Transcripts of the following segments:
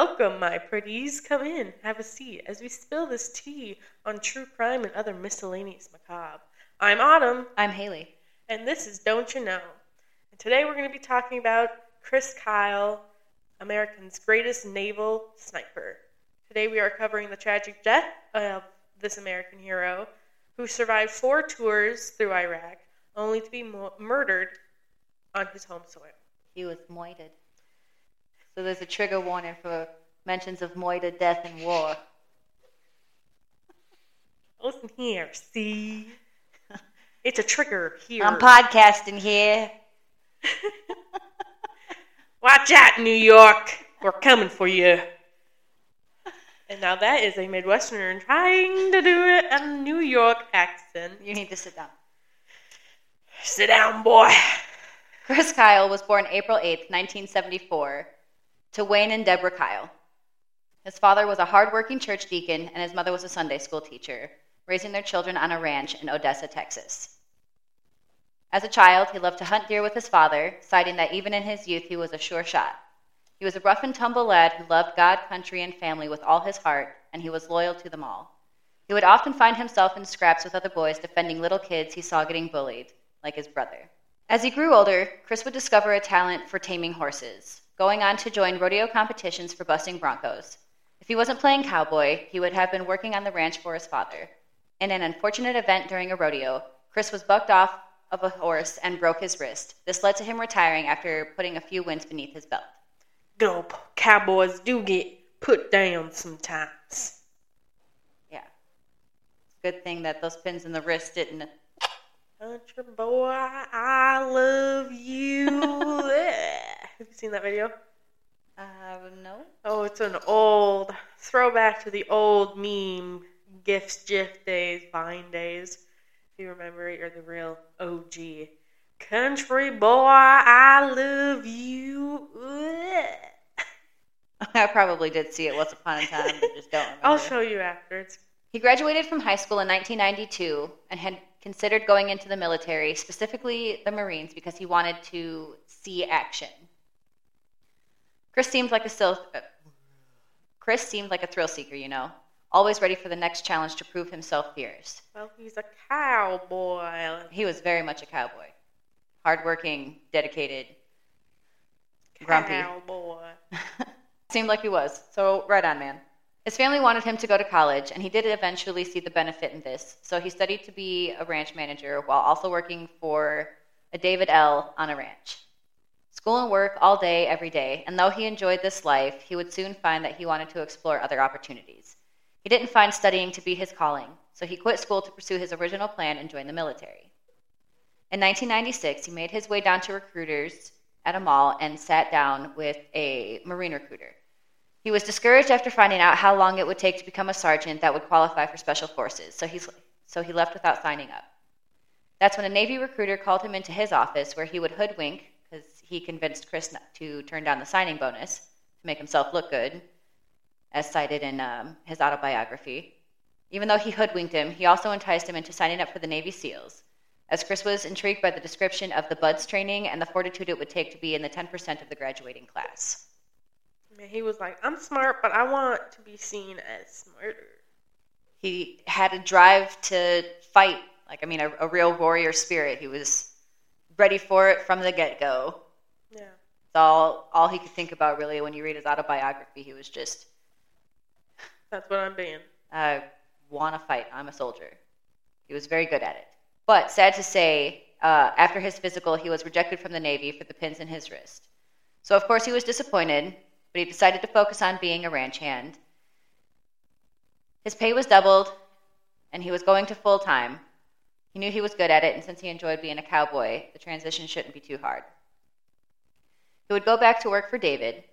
Welcome, my pretties. Come in, have a seat as we spill this tea on true crime and other miscellaneous macabre. I'm Autumn, I'm Haley. and this is Don't You Know. And today we're going to be talking about Chris Kyle, American's greatest naval sniper. Today we are covering the tragic death of this American hero who survived four tours through Iraq only to be mu- murdered on his home soil. He was moited. So there's a trigger warning for mentions of moited death and war. Listen here, see? It's a trigger here. I'm podcasting here. Watch out, New York. We're coming for you. And now that is a Midwesterner trying to do it a New York accent. You need to sit down. Sit down, boy. Chris Kyle was born April 8th, 1974, to Wayne and Deborah Kyle. His father was a hardworking church deacon, and his mother was a Sunday school teacher, raising their children on a ranch in Odessa, Texas. As a child, he loved to hunt deer with his father, citing that even in his youth he was a sure shot. He was a rough and tumble lad who loved God, country, and family with all his heart, and he was loyal to them all. He would often find himself in scraps with other boys defending little kids he saw getting bullied, like his brother. As he grew older, Chris would discover a talent for taming horses, going on to join rodeo competitions for busting broncos. If he wasn't playing cowboy, he would have been working on the ranch for his father. In an unfortunate event during a rodeo, Chris was bucked off of a horse and broke his wrist. This led to him retiring after putting a few wins beneath his belt. Good cowboys do get put down sometimes. Yeah. Good thing that those pins in the wrist didn't. Country boy, I love you. Have you seen that video? Uh, no. Oh, it's an old throwback to the old meme GIFs, GIF days, Vine days. If you remember it, you're the real OG. Country boy, I love you. I probably did see it once upon a time, but just don't remember. I'll show you after. It's He graduated from high school in 1992 and had considered going into the military, specifically the Marines, because he wanted to see action. Chris seemed like a still, Chris seemed like a thrill seeker, you know, always ready for the next challenge to prove himself fierce. well, he's a cowboy. He was very much a cowboy, hardworking, dedicated, grumpy. Cowboy. Seemed like he was. So, right on, man. His family wanted him to go to college, and he did eventually see the benefit in this. So, he studied to be a ranch manager while also working for a David L. on a ranch. School and work all day, every day, and though he enjoyed this life, he would soon find that he wanted to explore other opportunities. He didn't find studying to be his calling, so he quit school to pursue his original plan and join the military. In 1996, he made his way down to recruiters at a mall and sat down with a Marine recruiter. He was discouraged after finding out how long it would take to become a sergeant that would qualify for special forces, so, he's, so he left without signing up. That's when a Navy recruiter called him into his office where he would hoodwink, he convinced Chris to turn down the signing bonus to make himself look good, as cited in um, his autobiography. Even though he hoodwinked him, he also enticed him into signing up for the Navy SEALs, as Chris was intrigued by the description of the BUDS training and the fortitude it would take to be in the 10% of the graduating class. I mean, he was like, I'm smart, but I want to be seen as smarter. He had a drive to fight, like, I mean, a, a real warrior spirit. He was ready for it from the get go. Yeah. It's all, all he could think about, really, when you read his autobiography. He was just, That's what I'm being. I want to fight. I'm a soldier. He was very good at it. But sad to say, uh, after his physical, he was rejected from the Navy for the pins in his wrist. So, of course, he was disappointed, but he decided to focus on being a ranch hand. His pay was doubled, and he was going to full time. He knew he was good at it, and since he enjoyed being a cowboy, the transition shouldn't be too hard. He would go back to work for David,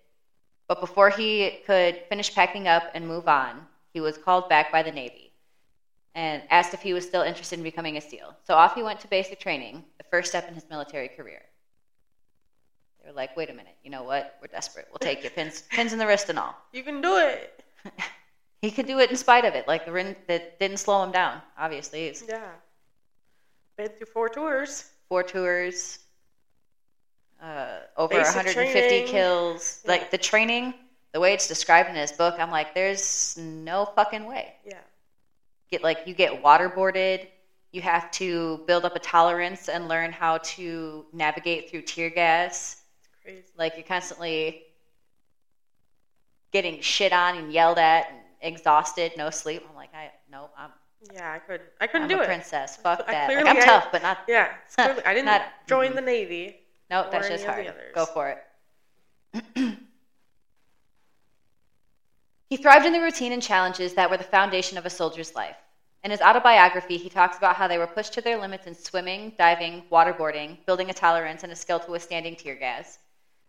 but before he could finish packing up and move on, he was called back by the Navy and asked if he was still interested in becoming a SEAL. So off he went to basic training, the first step in his military career. They were like, wait a minute, you know what? We're desperate. We'll take you. Pins, pins in the wrist and all. You can do it. He could do it in spite of it. Like, the rin- that didn't slow him down, obviously. Yeah. Been through four tours. four tours, uh, over Basic 150 training. kills. Yeah. Like, the training, the way it's described in his book, I'm like, there's no fucking way. Yeah. Get like you get waterboarded. You have to build up a tolerance and learn how to navigate through tear gas. It's crazy. Like you're constantly getting shit on and yelled at and exhausted, no sleep. I'm like, I no, I'm Yeah, I couldn't. I couldn't I'm do a it. princess. Fuck I that. clearly Like, I'm had- tough, but not. Yeah, clearly, I didn't Not- join mhm. the Navy. No, or that's just hard. Go for it. he thrived in the routine and challenges that were the foundation of a soldier's life. In his autobiography, he talks about how they were pushed to their limits in swimming, diving, waterboarding, building a tolerance, and a skill to withstanding tear gas.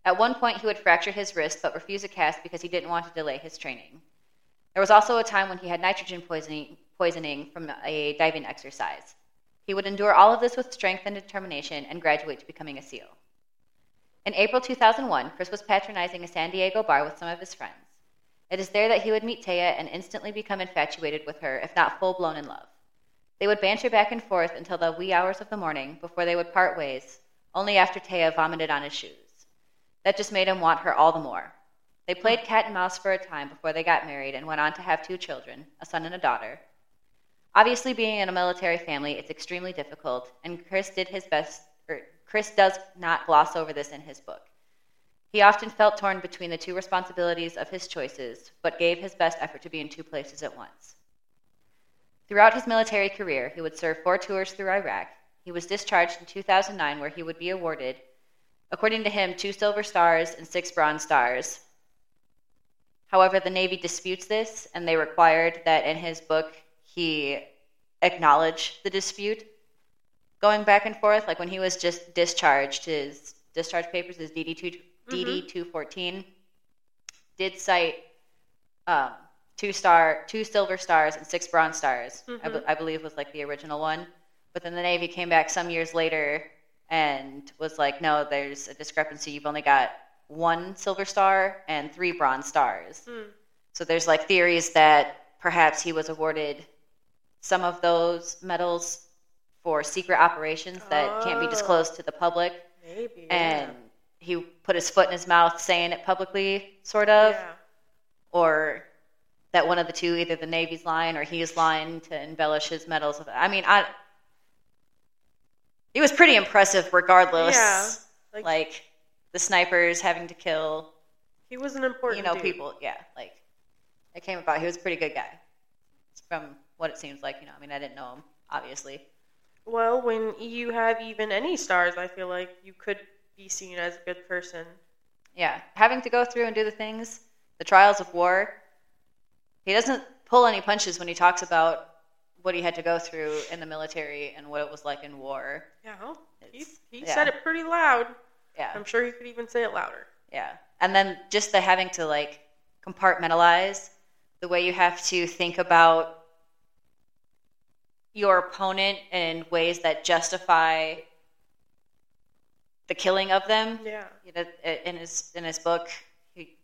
At one point, he would fracture his wrist but refuse a cast because he didn't want to delay his training. There was also a time when he had nitrogen poisoning, poisoning from a diving exercise. He would endure all of this with strength and determination and graduate to becoming a SEAL. In April 2001, Chris was patronizing a San Diego bar with some of his friends. It is there that he would meet Taya and instantly become infatuated with her, if not full blown in love. They would banter back and forth until the wee hours of the morning before they would part ways, only after Taya vomited on his shoes. That just made him want her all the more. They played cat and mouse for a time before they got married and went on to have two children, a son and a daughter. Obviously, being in a military family, it's extremely difficult, and Chris did his best, or Chris does not gloss over this in his book. He often felt torn between the two responsibilities of his choices, but gave his best effort to be in two places at once. Throughout his military career, he would serve four tours through Iraq. He was discharged in 2009, where he would be awarded, according to him, two Silver Stars and six Bronze Stars. However, the Navy disputes this, and they required that in his book he acknowledge the dispute going back and forth. Like when he was just discharged, his discharge papers, his DD two DD two fourteen, did cite um, two star, two silver stars, and six bronze stars. I, be- I believe was like the original one. But then the Navy came back some years later and was like, no, there's a discrepancy. You've only got one silver star and three bronze stars. Hmm. So there's like theories that perhaps he was awarded some of those medals for secret operations that can't be Oh. disclosed to the public. Maybe. And yeah. he put his foot in his mouth saying it publicly, sort of. yeah. Or that one of the two, either the Navy's lying or he's lying to embellish his medals. I mean, I. It was pretty impressive regardless. Yeah, Like, like- the snipers having to kill He was an important. you know, dude. people. Yeah, like it came about. He was a pretty good guy, from what it seems like. You know, I mean, I didn't know him, obviously. Well, when you have even any stars, I feel like you could be seen as a good person. Yeah, having to go through and do the things, the trials of war. He doesn't pull any punches when he talks about what he had to go through in the military and what it was like in war. Yeah, he, he yeah. said it pretty loud. Yeah, I'm sure he could even say it louder. yeah, and then just the having to like compartmentalize the way you have to think about your opponent in ways that justify the killing of them. Yeah. You know, in his in his book, he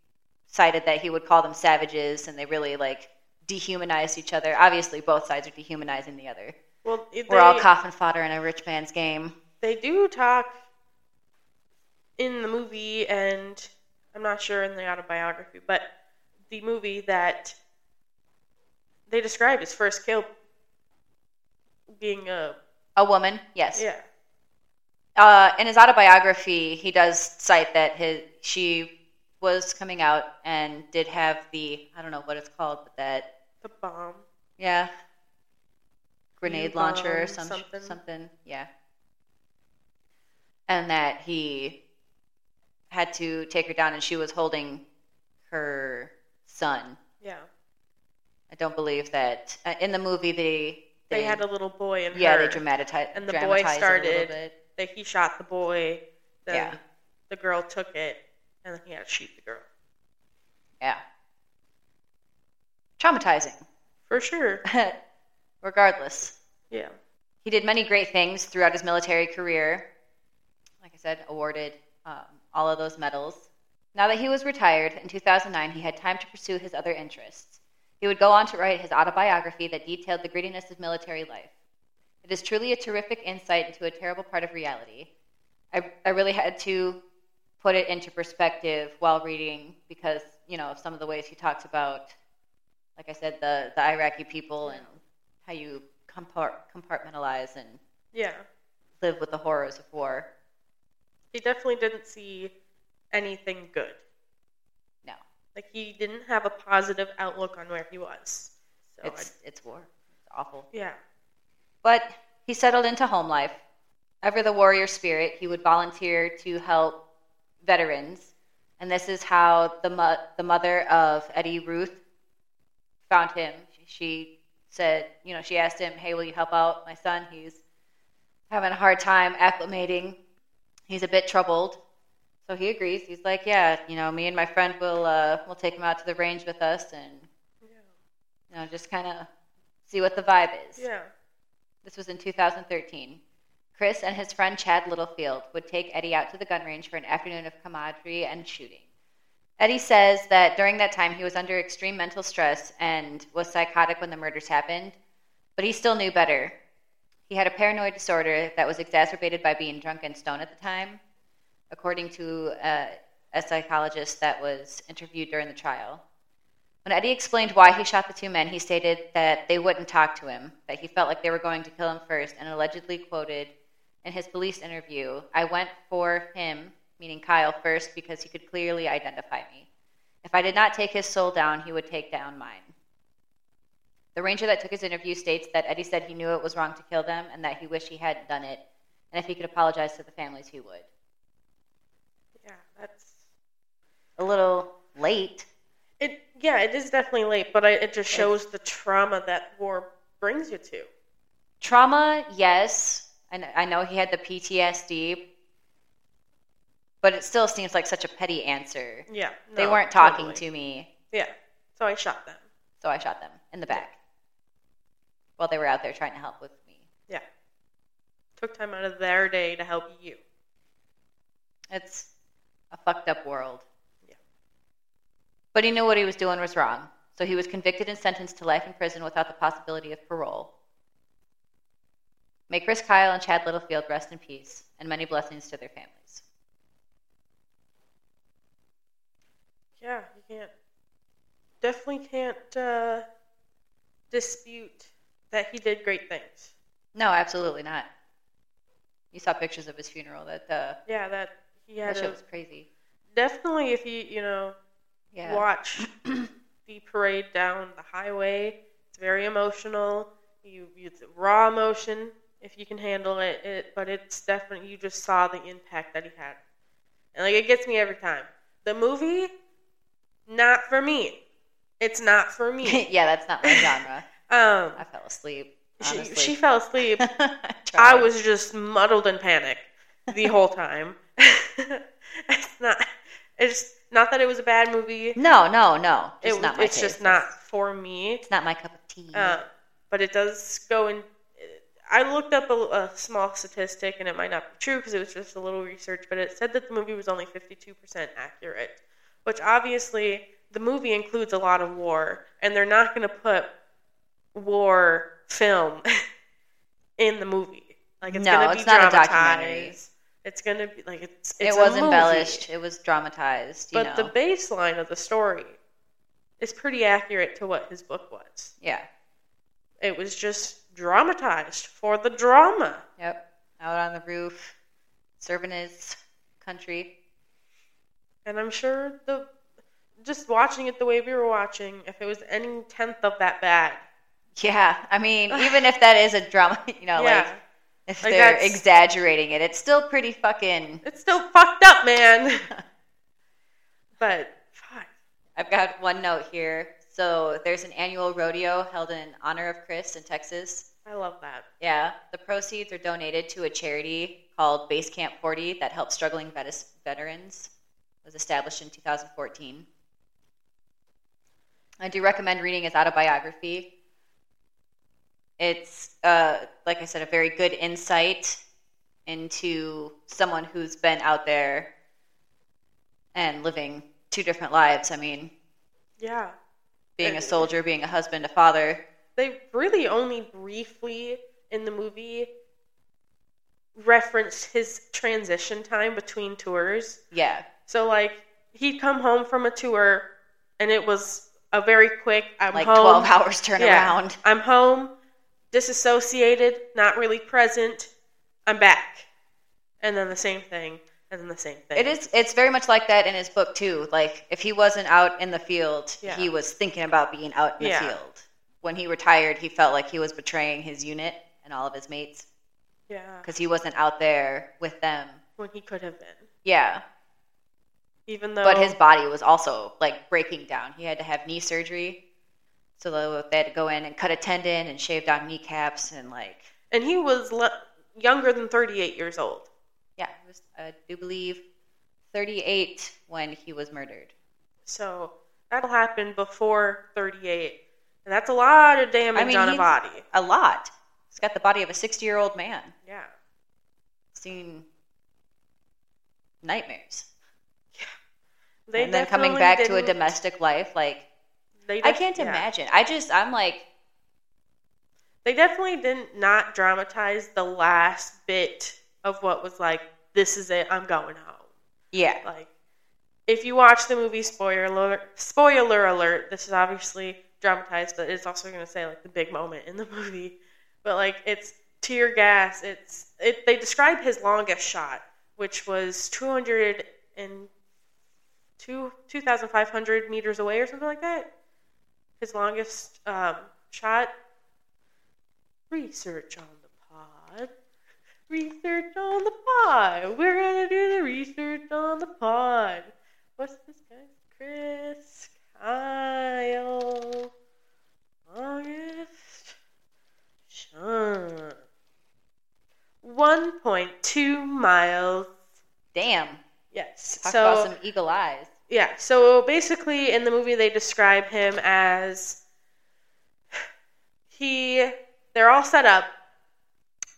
cited that he would call them savages, and they really like dehumanized each other. Obviously, both sides are dehumanizing the other. Well, it- We're all coffin fodder in a rich man's game. They do talk in the movie, and I'm not sure in the autobiography, but the movie that they describe his first kill being a A woman, yes. yeah Uh, in his autobiography, he does cite that his she was coming out and did have the I don't know what it's called, but that the bomb. yeah grenade launcher or some, something. something yeah, and that he had to take her down, and she was holding her son. Yeah, I don't believe that uh, in the movie they they, had a little boy and yeah her, Yeah, they dramatized and the boy dramatized a started. that he shot the boy. Then Yeah. the girl took it, and then he had to shoot the girl. yeah traumatizing. For sure. Regardless, Yeah. he did many great things throughout his military career. Like I said, awarded um, all of those medals. Now that he was retired in 2009, he had time to pursue his other interests. He would go on to write his autobiography that detailed the grittiness of military life. It is truly a terrific insight into a terrible part of reality. I, I really had to put it into perspective while reading because you know of some of the ways he talks about, like I said, the the Iraqi people and how you compartmentalize and Yeah. live with the horrors of war. He definitely didn't see anything good. Like he didn't have a positive outlook on where he was. So it's it's war. It's awful. Yeah. But he settled into home life. Ever the warrior spirit, he would volunteer to help veterans. And this is how the, mo- the mother of Eddie Routh found him. She said, you know, she asked him, hey, will you help out my son? He's having a hard time acclimating. He's a bit troubled. So he agrees. He's like, yeah, you know, me and my friend will uh, will take him out to the range with us and you know just kind of see what the vibe is. Yeah. This was in 2013. Chris and his friend Chad Littlefield would take Eddie out to the gun range for an afternoon of camaraderie and shooting. Eddie says that during that time he was under extreme mental stress and was psychotic when the murders happened, but he still knew better. He had a paranoid disorder that was exacerbated by being drunk and stoned at the time, according to uh, a psychologist that was interviewed during the trial. When Eddie explained why he shot the two men, he stated that they wouldn't talk to him, that he felt like they were going to kill him first, and allegedly quoted in his police interview, I went for him, meaning Kyle, first because he could clearly identify me. If I did not take his soul down, he would take down mine. The ranger that took his interview states that Eddie said he knew it was wrong to kill them and that he wished he hadn't done it, and if he could apologize to the families, he would. Yeah. That's A little late. it. Yeah, it is definitely late, but I, it just shows the trauma that war brings you to. Trauma, yes. I kn- I know he had the PTSD, but it still seems like such a petty answer. Yeah. they weren't talking totally. to me, Yeah. So I shot them. so I shot them in the back while they were out there trying to help with me. Yeah. Took time out of their day to help you. It's a fucked up world. Yeah. But he knew what he was doing was wrong, so he was convicted and sentenced to life in prison without the possibility of parole. May Chris Kyle and Chad Littlefield rest in peace, and many blessings to their families. Yeah, you can't. Definitely can't uh, dispute that he did great things. No, absolutely not. You saw pictures of his funeral. That uh, Yeah, that he that shit was crazy. definitely if you you know Yeah. watch the parade down the highway. It's very emotional. You, it's raw emotion if you can handle it, it. But it's definitely you just saw the impact that he had, and like it gets me every time. The movie, not for me. It's not for me. yeah, that's not my genre. um, I fell asleep. she, she fell asleep. I was just muddled in panic the whole time. it's not. It's not that it was a bad movie. No, no, no. Just It, not my it's just not for me. It's not my cup of tea. Uh, but it does go in. I looked up a, a small statistic, and it might not be true because it was just a little research, but it said that the movie was only 52% accurate, which obviously the movie includes a lot of war, and they're not going to put war film in the movie. Like it's No, going to be it's not a documentary. It's going to be like it's. it was embellished. It was dramatized. You but know. the baseline of the story is pretty accurate to what his book was. yeah. It was just dramatized for the drama. Yep. Out on the roof, serving his country. And I'm sure the just watching it the way we were watching, if it was any tenth of that bad, Yeah. I mean, even if that is a drama, you know, yeah, like if Like, they're exaggerating it, it's still pretty fucking. it's still fucked up, man. but fuck, I've got one note here. So there's an annual rodeo held in honor of Chris in Texas. I love that. Yeah, the proceeds are donated to a charity called Base Camp 40 that helps struggling vetis- veterans. It was established in 2014. I do recommend reading his autobiography. It's, uh, like I said, a very good insight into someone who's been out there and living two different lives. I mean, Yeah, being a soldier, being a husband, a father. they really only briefly in the movie referenced his transition time between tours. Yeah. So like he'd come home from a tour and it was a very quick I'm Like home. 12 hours turnaround. Yeah. I'm home, disassociated, not really present. I'm back. And then the same thing, and then the same thing. It is. It's very much like that in his book too. Like if he wasn't out in the field, Yeah. he was thinking about being out in Yeah. the field. When he retired, he felt like he was betraying his unit and all of his mates Yeah. because he wasn't out there with them. When he could have been. Yeah, Even though but his body was also like breaking down. He had to have knee surgery, so they had to go in and cut a tendon and shave down kneecaps and like and he was le- younger than 38 years old. yeah, he was I do believe 38 when he was murdered. So that'll happen before 38. And that's a lot of damage I mean, on a body. A lot. He's got the body of a 60 year old man. Yeah. Seen nightmares. They and then coming back to a domestic life, like They I can't yeah. imagine. I just I'm like They definitely didn't not dramatize the last bit of what was like, this is it, I'm going home. yeah. Like, if you watch the movie, spoiler alert, spoiler alert, this is obviously dramatized, but it's also going to say like the big moment in the movie. But like, it's tear gas. It's it. They describe his longest shot, which was 200 and two 2,500 meters away or something like that. His longest um, shot. Research on the pod. Research on the pod. We're gonna do the research on the pod. What's this guy? Chris Kyle. August. Sean. 1.2 miles. Damn. Yes. Talk so about some eagle eyes. Yeah, so basically in the movie they describe him as he they're all set up.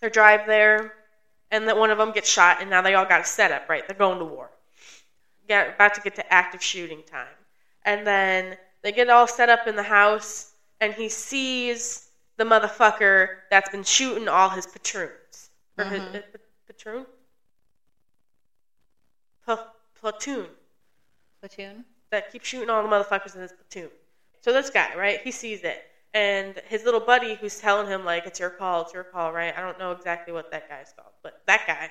They drive there and then one of them gets shot and now they all got a setup, right? They're going to war. Get about to get to active shooting time. And then they get all set up in the house and he sees the motherfucker that's been shooting all his patroons. Or his, Mhm. uh, patroon? Pla- platoon Platoon. that keeps shooting all the motherfuckers in his platoon. So this guy, right? He sees it, and his little buddy, who's telling him like, "It's your call, it's your call," right? I don't know exactly what that guy's called, but that guy.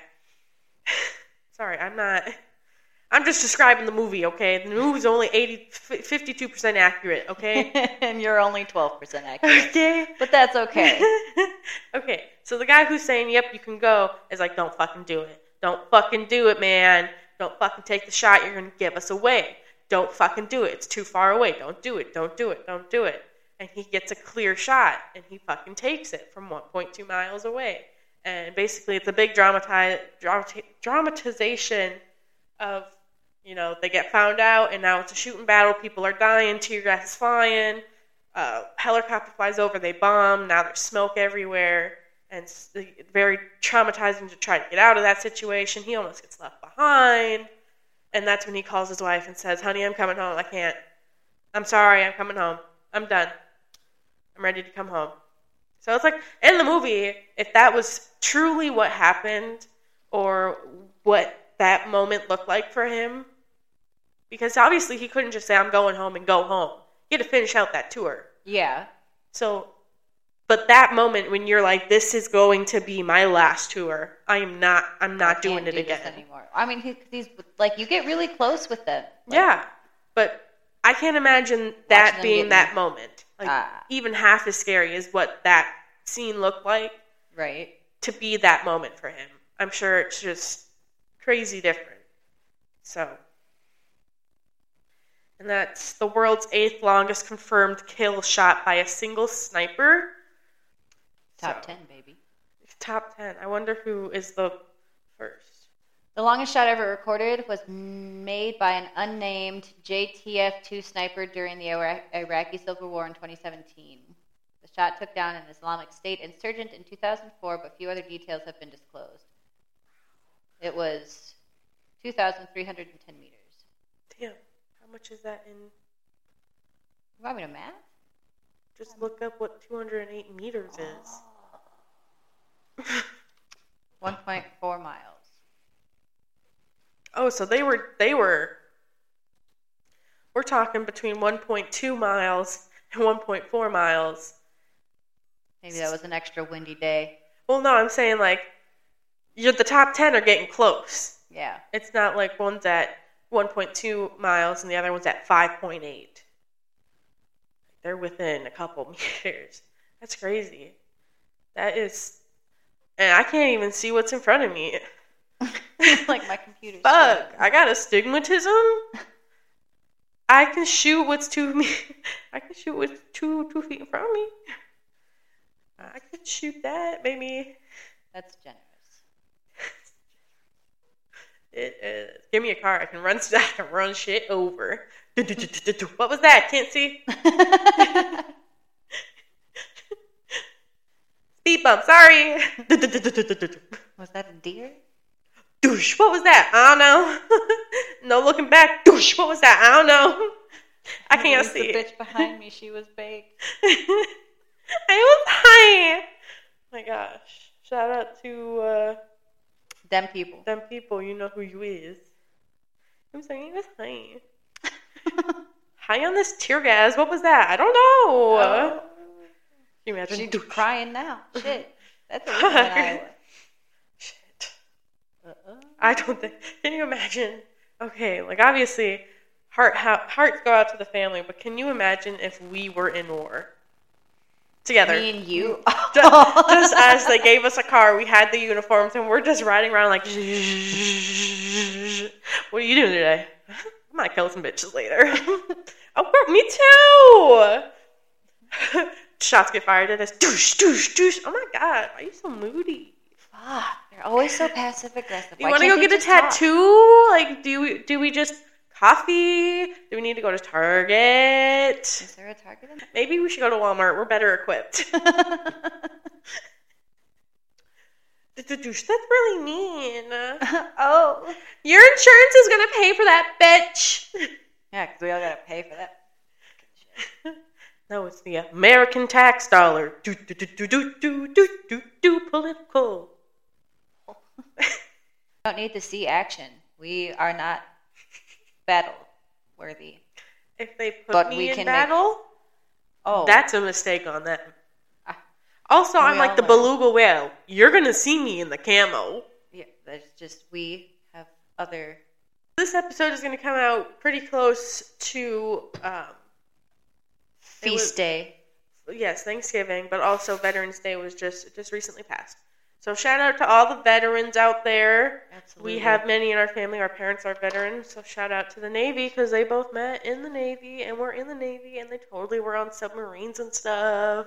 Sorry, I'm not. I'm just describing the movie, okay? The movie's only 80, 52% accurate, okay? and you're only 12% accurate. okay. But that's okay. okay, so the guy who's saying, yep, you can go, is like, don't fucking do it. Don't fucking do it, man. Don't fucking take the shot. You're going to give us away. Don't fucking do it. It's too far away. Don't do it. Don't do it. Don't do it. And he gets a clear shot, and he fucking takes it from 1.2 miles away. And basically, it's a big dramati- dramati- dramatization of, you know, they get found out, and now it's a shooting battle. People are dying. Tear gas is flying uh, helicopter flies over, they bomb. Now there's smoke everywhere, and very traumatizing to try to get out of that situation. He almost gets left behind, and that's when he calls his wife and says, "Honey, I'm coming home. I can't. I'm sorry. I'm coming home. I'm done. I'm ready to come home." So it's like in the movie, if that was truly what happened, or what that moment looked like for him, because obviously he couldn't just say, "I'm going home" and go home. He had to finish out that tour. yeah. So, but that moment when you're like, "This is going to be my last tour. I am not. I'm not doing it again." anymore. I mean, he, he's like you get really close with them. Like, yeah, but I can't imagine that being that moment. Like Ah. even half as scary as what that scene looked like Right. to be that moment for him. I'm sure it's just crazy different. So, and that's the world's eighth longest confirmed kill shot by a single sniper. Top So, 10, baby. Top 10. I wonder who is the first. The longest shot ever recorded was made by an unnamed JTF 2 sniper during the Ira- Iraqi Civil War in 2017. The shot took down an Islamic State insurgent in 2004, but few other details have been disclosed. It was 2,310 meters. Damn. How much is that in? You want me to math? Just look up what 208 meters is. 1.4 miles. Oh, so they were they were. We're talking between 1.2 miles and 1.4 miles. Maybe that was an extra windy day. Well, no, I'm saying like, you're the top 10 are getting close. Yeah. It's not like one's at 1.2 miles and the other one's at 5.8. They're within a couple meters. That's crazy. That is, and I can't even see what's in front of me. like my computer. Fuck, I got astigmatism. I can shoot what's two me. I can shoot what's two two feet in front of me. I could shoot that, maybe. That's generous. It is. Give me a car. I can run. I can run shit over. What was that? Can't. Speed bump. Sorry. was that a deer? Douche. What was that? I don't know. no looking back. Douche. What was that? I don't know. I can't see. The bitch behind me, she was baked. I was high. Oh my gosh. Shout out to uh, Them people. them people. You know who you is. I'm saying he was high. High on this tear gas. What was that? I don't know. Oh. Can you imagine? She's crying now. Shit. That's Iowa. Shit. Uh-uh. I don't think. Can you imagine? Okay, like obviously, heart ha- hearts go out to the family, but can you imagine if we were in war together? Me and you. just, just as they gave us a car, we had the uniforms, and we're just riding around like. What are you doing today? I'm gonna kill some bitches later. oh, me too. Shots get fired at us. Douche, douche, douche. Oh my god, why are you so moody? Fuck. They're always so passive aggressive. You want to go get a tattoo? Like, do we do we just coffee? Do we need to go to Target? Is there a target in Maybe we should go to Walmart. We're better equipped. That's really mean. oh. Your insurance is gonna pay for that, bitch. Yeah, because we all gotta pay for that. No, it's the American tax dollar. Do do do do do do do do do political. don't need to see action. We are not battle worthy. If they put But me in can make- battle, Oh, that's a mistake on them. Also, I'm like the beluga whale. You're gonna see me in the camo. yeah. That's just we have other. This episode is gonna come out pretty close to, um, It was- Feast day. yes, Thanksgiving, but also Veterans Day was just just recently passed. So shout out to all the veterans out there. Absolutely. We have many in our family. Our parents are veterans, so shout out to the Navy because they both met in the Navy and were in the Navy, and they totally were on submarines and stuff.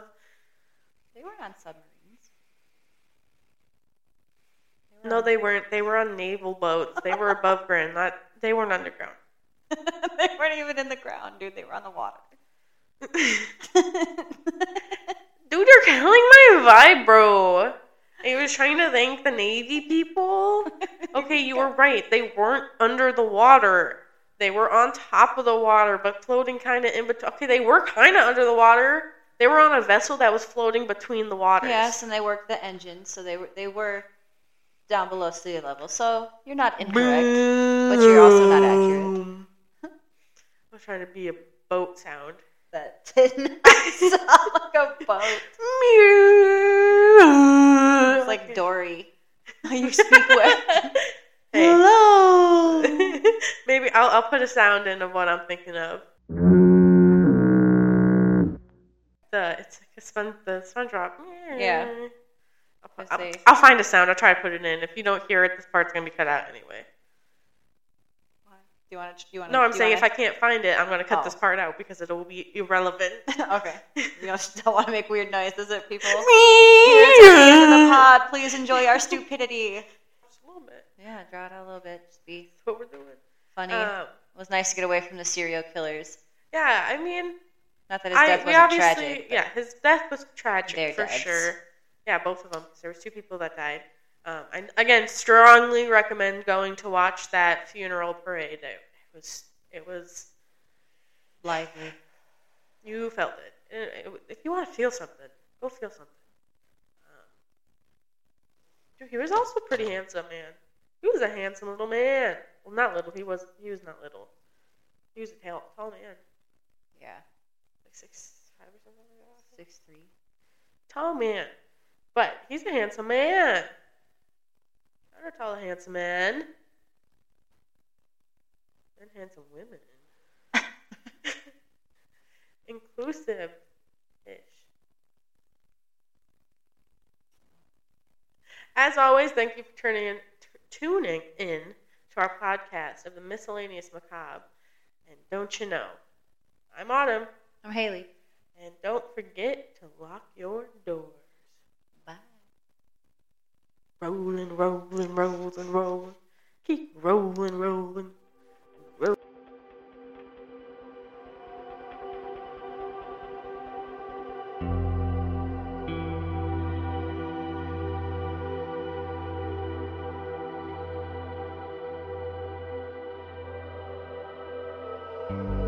They weren't on submarines. were No, on- they weren't. They were on naval boats. They were above ground. Not. They weren't underground. they weren't even in the ground, dude. They were on the water. Dude, you're killing my vibe, bro. I was trying to thank the Navy people. Okay, you were right. They weren't under the water. They were on top of the water, but floating kind of in between. Okay, they were kind of under the water. They were on a vessel that was floating between the waters. Yes, and they worked the engine, so they were they were down below sea level. So you're not incorrect. but you're also not accurate. I'm trying to be a boat sound. That did not sound like a boat. It's like Dory. You speak with. Hey. Hello. Maybe I'll, I'll put a sound in of what I'm thinking of. The it's like a sponge the SpongeBob. Yeah. I'll, I'll. I'll find a sound. I'll try to put it in. If you don't hear it, this part's gonna be cut out anyway. Do you want to? Do you want to? No, I'm saying if I can't find it, I'm gonna cut Oh. this part out because it'll be irrelevant. okay. You don't, don't want to make weird noises at people. It's the the pod. Please enjoy our stupidity. Just a little bit. Yeah, draw it out a little bit. Just be That's what we're doing. funny. Um, it was nice to get away from the serial killers. yeah, I mean, Not that his I, death we wasn't obviously, tragic. yeah, his death was tragic for deaths. sure. Yeah, both of them. There was two people that died. Um, I again strongly recommend going to watch that funeral parade. It, it was, it was, lively. you felt it. It- it- If you want to feel something, go feel something. Um, he was also pretty handsome, man. He was a handsome little man. Well, not little. He was. He was not little. He was a tall, tall man, Yeah. Six five or something like that. Six three. Tall man, but he's a handsome man. Not a tall, handsome man. And handsome women. Inclusive ish. As always, thank you for turning in, t- tuning in to our podcast of the Miscellaneous Macabre. And don't you know, I'm Autumn, I'm Haley. and don't forget to lock your doors. Bye. Rolling, rolling, rolling, rolling. Keep rolling, rolling. Roll. Thank